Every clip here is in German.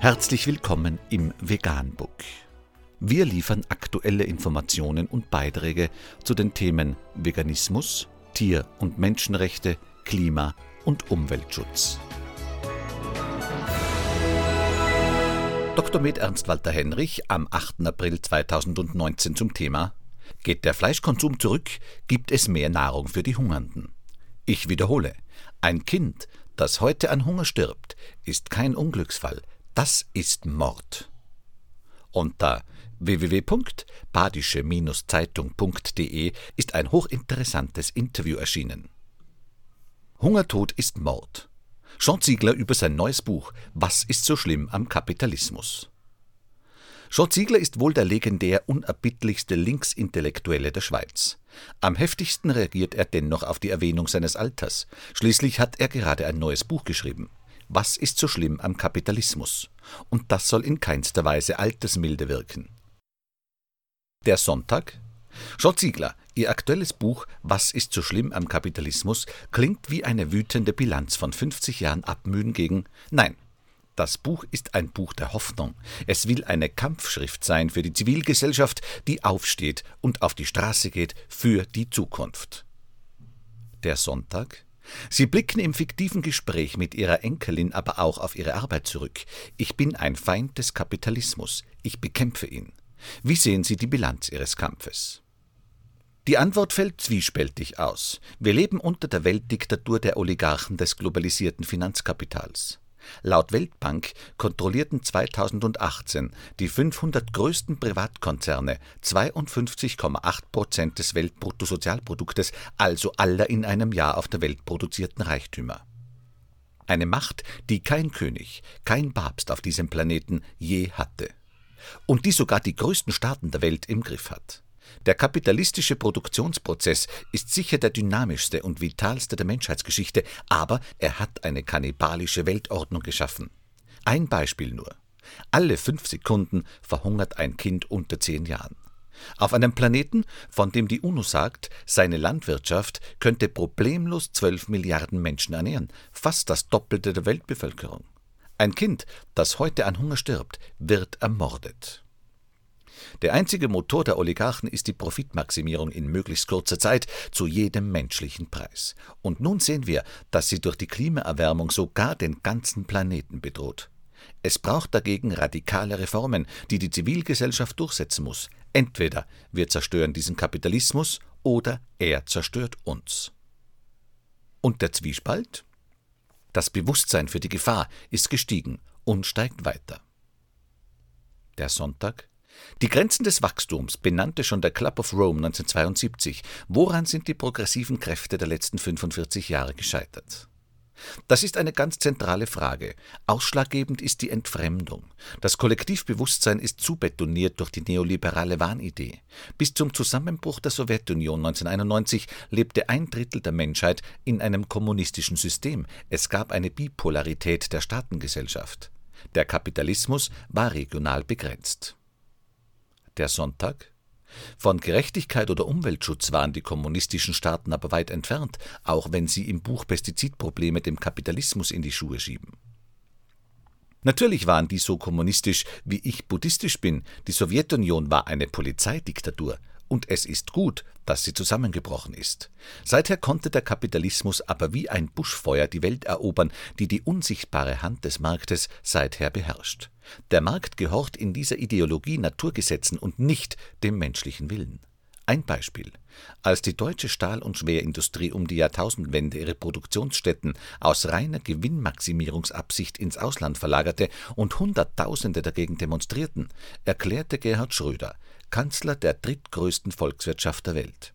Herzlich willkommen im Veganbook. Wir liefern aktuelle Informationen und Beiträge zu den Themen Veganismus, Tier- und Menschenrechte, Klima- und Umweltschutz. Dr. Med Ernst Walter Henrich am 8. April 2019 zum Thema Geht der Fleischkonsum zurück, gibt es mehr Nahrung für die Hungernden. Ich wiederhole, ein Kind, das heute an Hunger stirbt, ist kein Unglücksfall, das ist Mord. Unter www.badische-zeitung.de ist ein hochinteressantes Interview erschienen. Hungertod ist Mord. Sean Ziegler über sein neues Buch Was ist so schlimm am Kapitalismus? Sean Ziegler ist wohl der legendär unerbittlichste Linksintellektuelle der Schweiz. Am heftigsten reagiert er dennoch auf die Erwähnung seines Alters. Schließlich hat er gerade ein neues Buch geschrieben. Was ist so schlimm am Kapitalismus? Und das soll in keinster Weise altersmilde wirken. Der Sonntag? Sean Ziegler, Ihr aktuelles Buch Was ist so schlimm am Kapitalismus klingt wie eine wütende Bilanz von 50 Jahren Abmühen gegen Nein, das Buch ist ein Buch der Hoffnung. Es will eine Kampfschrift sein für die Zivilgesellschaft, die aufsteht und auf die Straße geht für die Zukunft. Der Sonntag? Sie blicken im fiktiven Gespräch mit ihrer Enkelin aber auch auf ihre Arbeit zurück. Ich bin ein Feind des Kapitalismus. Ich bekämpfe ihn. Wie sehen Sie die Bilanz Ihres Kampfes? Die Antwort fällt zwiespältig aus. Wir leben unter der Weltdiktatur der Oligarchen des globalisierten Finanzkapitals. Laut Weltbank kontrollierten 2018 die 500 größten Privatkonzerne 52,8 Prozent des Weltbruttosozialproduktes, also aller in einem Jahr auf der Welt produzierten Reichtümer. Eine Macht, die kein König, kein Papst auf diesem Planeten je hatte. Und die sogar die größten Staaten der Welt im Griff hat. Der kapitalistische Produktionsprozess ist sicher der dynamischste und vitalste der Menschheitsgeschichte, aber er hat eine kannibalische Weltordnung geschaffen. Ein Beispiel nur. Alle fünf Sekunden verhungert ein Kind unter zehn Jahren. Auf einem Planeten, von dem die UNO sagt, seine Landwirtschaft könnte problemlos zwölf Milliarden Menschen ernähren, fast das Doppelte der Weltbevölkerung. Ein Kind, das heute an Hunger stirbt, wird ermordet. Der einzige Motor der Oligarchen ist die Profitmaximierung in möglichst kurzer Zeit zu jedem menschlichen Preis. Und nun sehen wir, dass sie durch die Klimaerwärmung sogar den ganzen Planeten bedroht. Es braucht dagegen radikale Reformen, die die Zivilgesellschaft durchsetzen muss. Entweder wir zerstören diesen Kapitalismus oder er zerstört uns. Und der Zwiespalt? Das Bewusstsein für die Gefahr ist gestiegen und steigt weiter. Der Sonntag? Die Grenzen des Wachstums benannte schon der Club of Rome 1972. Woran sind die progressiven Kräfte der letzten 45 Jahre gescheitert? Das ist eine ganz zentrale Frage. Ausschlaggebend ist die Entfremdung. Das Kollektivbewusstsein ist zu betoniert durch die neoliberale Wahnidee. Bis zum Zusammenbruch der Sowjetunion 1991 lebte ein Drittel der Menschheit in einem kommunistischen System. Es gab eine Bipolarität der Staatengesellschaft. Der Kapitalismus war regional begrenzt der Sonntag? Von Gerechtigkeit oder Umweltschutz waren die kommunistischen Staaten aber weit entfernt, auch wenn sie im Buch Pestizidprobleme dem Kapitalismus in die Schuhe schieben. Natürlich waren die so kommunistisch, wie ich buddhistisch bin. Die Sowjetunion war eine Polizeidiktatur, und es ist gut, dass sie zusammengebrochen ist. Seither konnte der Kapitalismus aber wie ein Buschfeuer die Welt erobern, die die unsichtbare Hand des Marktes seither beherrscht. Der Markt gehorcht in dieser Ideologie Naturgesetzen und nicht dem menschlichen Willen. Ein Beispiel. Als die deutsche Stahl- und Schwerindustrie um die Jahrtausendwende ihre Produktionsstätten aus reiner Gewinnmaximierungsabsicht ins Ausland verlagerte und Hunderttausende dagegen demonstrierten, erklärte Gerhard Schröder, Kanzler der drittgrößten Volkswirtschaft der Welt.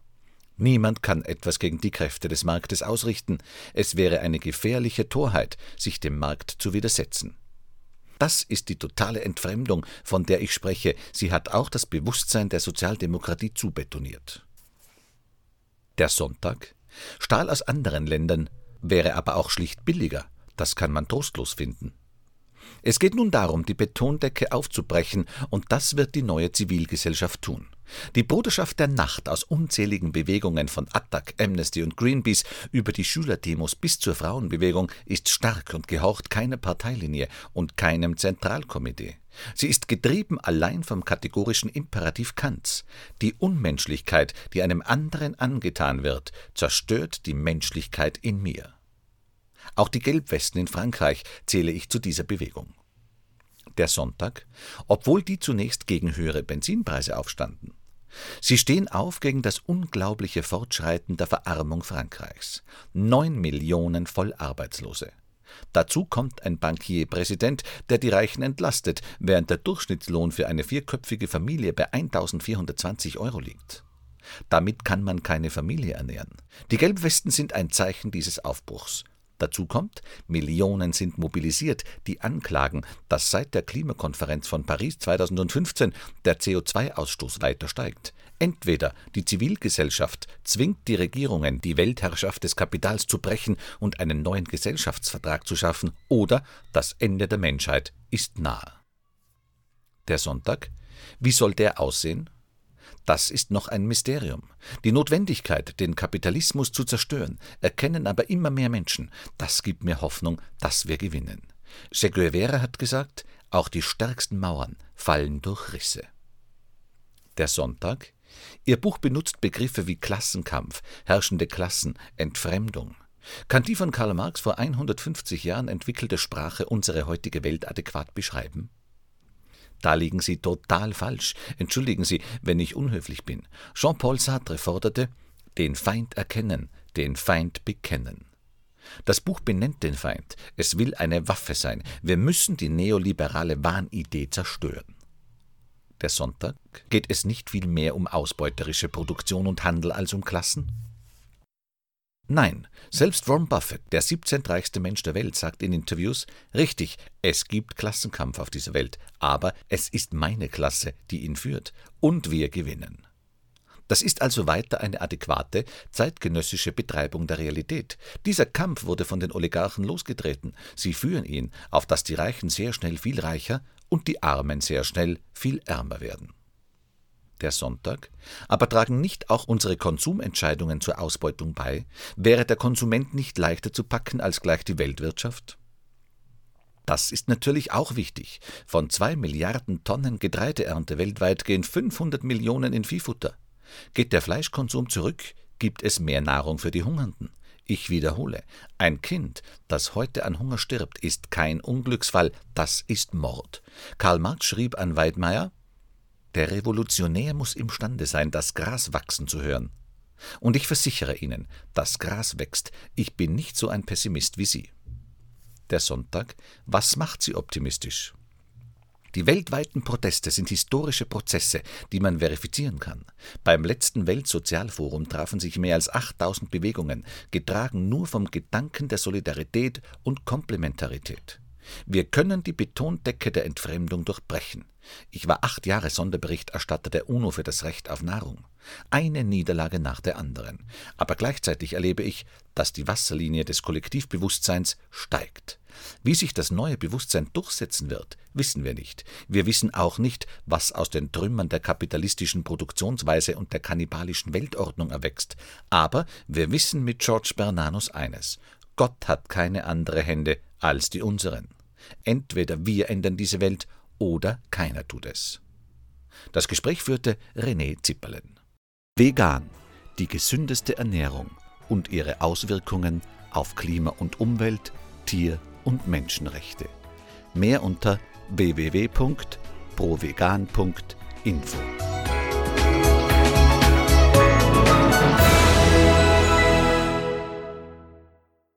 Niemand kann etwas gegen die Kräfte des Marktes ausrichten, es wäre eine gefährliche Torheit, sich dem Markt zu widersetzen. Das ist die totale Entfremdung, von der ich spreche. Sie hat auch das Bewusstsein der Sozialdemokratie zubetoniert. Der Sonntag? Stahl aus anderen Ländern wäre aber auch schlicht billiger. Das kann man trostlos finden. Es geht nun darum, die Betondecke aufzubrechen, und das wird die neue Zivilgesellschaft tun. Die Bruderschaft der Nacht aus unzähligen Bewegungen von Attac, Amnesty und Greenpeace über die Schülerdemos bis zur Frauenbewegung ist stark und gehorcht keiner Parteilinie und keinem Zentralkomitee. Sie ist getrieben allein vom kategorischen Imperativ Kants. Die Unmenschlichkeit, die einem anderen angetan wird, zerstört die Menschlichkeit in mir. Auch die Gelbwesten in Frankreich zähle ich zu dieser Bewegung. Der Sonntag, obwohl die zunächst gegen höhere Benzinpreise aufstanden. Sie stehen auf gegen das unglaubliche Fortschreiten der Verarmung Frankreichs. Neun Millionen Vollarbeitslose. Dazu kommt ein Bankierpräsident, der die Reichen entlastet, während der Durchschnittslohn für eine vierköpfige Familie bei 1420 Euro liegt. Damit kann man keine Familie ernähren. Die Gelbwesten sind ein Zeichen dieses Aufbruchs. Dazu kommt, Millionen sind mobilisiert, die anklagen, dass seit der Klimakonferenz von Paris 2015 der CO2-Ausstoß weiter steigt. Entweder die Zivilgesellschaft zwingt die Regierungen, die Weltherrschaft des Kapitals zu brechen und einen neuen Gesellschaftsvertrag zu schaffen, oder das Ende der Menschheit ist nahe. Der Sonntag? Wie soll der aussehen? Das ist noch ein Mysterium. Die Notwendigkeit, den Kapitalismus zu zerstören, erkennen aber immer mehr Menschen. Das gibt mir Hoffnung, dass wir gewinnen. Che Guevara hat gesagt, auch die stärksten Mauern fallen durch Risse. Der Sonntag? Ihr Buch benutzt Begriffe wie Klassenkampf, herrschende Klassen, Entfremdung. Kann die von Karl Marx vor 150 Jahren entwickelte Sprache unsere heutige Welt adäquat beschreiben? Da liegen Sie total falsch. Entschuldigen Sie, wenn ich unhöflich bin. Jean-Paul Sartre forderte, den Feind erkennen, den Feind bekennen. Das Buch benennt den Feind. Es will eine Waffe sein. Wir müssen die neoliberale Wahnidee zerstören. Der Sonntag? Geht es nicht viel mehr um ausbeuterische Produktion und Handel als um Klassen? Nein, selbst Warren Buffett, der 17. reichste Mensch der Welt, sagt in Interviews, richtig, es gibt Klassenkampf auf dieser Welt, aber es ist meine Klasse, die ihn führt, und wir gewinnen. Das ist also weiter eine adäquate, zeitgenössische Betreibung der Realität. Dieser Kampf wurde von den Oligarchen losgetreten. Sie führen ihn, auf dass die Reichen sehr schnell viel reicher und die Armen sehr schnell viel ärmer werden der Sonntag, aber tragen nicht auch unsere Konsumentscheidungen zur Ausbeutung bei? Wäre der Konsument nicht leichter zu packen als gleich die Weltwirtschaft? Das ist natürlich auch wichtig. Von zwei Milliarden Tonnen Getreideernte weltweit gehen 500 Millionen in Viehfutter. Geht der Fleischkonsum zurück, gibt es mehr Nahrung für die Hungernden. Ich wiederhole, ein Kind, das heute an Hunger stirbt, ist kein Unglücksfall, das ist Mord. Karl Marx schrieb an Weidmeier, der Revolutionär muss imstande sein, das Gras wachsen zu hören. Und ich versichere Ihnen, das Gras wächst. Ich bin nicht so ein Pessimist wie Sie. Der Sonntag, was macht Sie optimistisch? Die weltweiten Proteste sind historische Prozesse, die man verifizieren kann. Beim letzten Weltsozialforum trafen sich mehr als 8000 Bewegungen, getragen nur vom Gedanken der Solidarität und Komplementarität. Wir können die Betondecke der Entfremdung durchbrechen. Ich war acht Jahre Sonderberichterstatter der UNO für das Recht auf Nahrung. Eine Niederlage nach der anderen. Aber gleichzeitig erlebe ich, dass die Wasserlinie des Kollektivbewusstseins steigt. Wie sich das neue Bewusstsein durchsetzen wird, wissen wir nicht. Wir wissen auch nicht, was aus den Trümmern der kapitalistischen Produktionsweise und der kannibalischen Weltordnung erwächst. Aber wir wissen mit George Bernanos eines. Gott hat keine andere Hände als die unseren. Entweder wir ändern diese Welt oder keiner tut es. Das Gespräch führte René Zipperlen. Vegan, die gesündeste Ernährung und ihre Auswirkungen auf Klima und Umwelt, Tier- und Menschenrechte. Mehr unter www.provegan.info.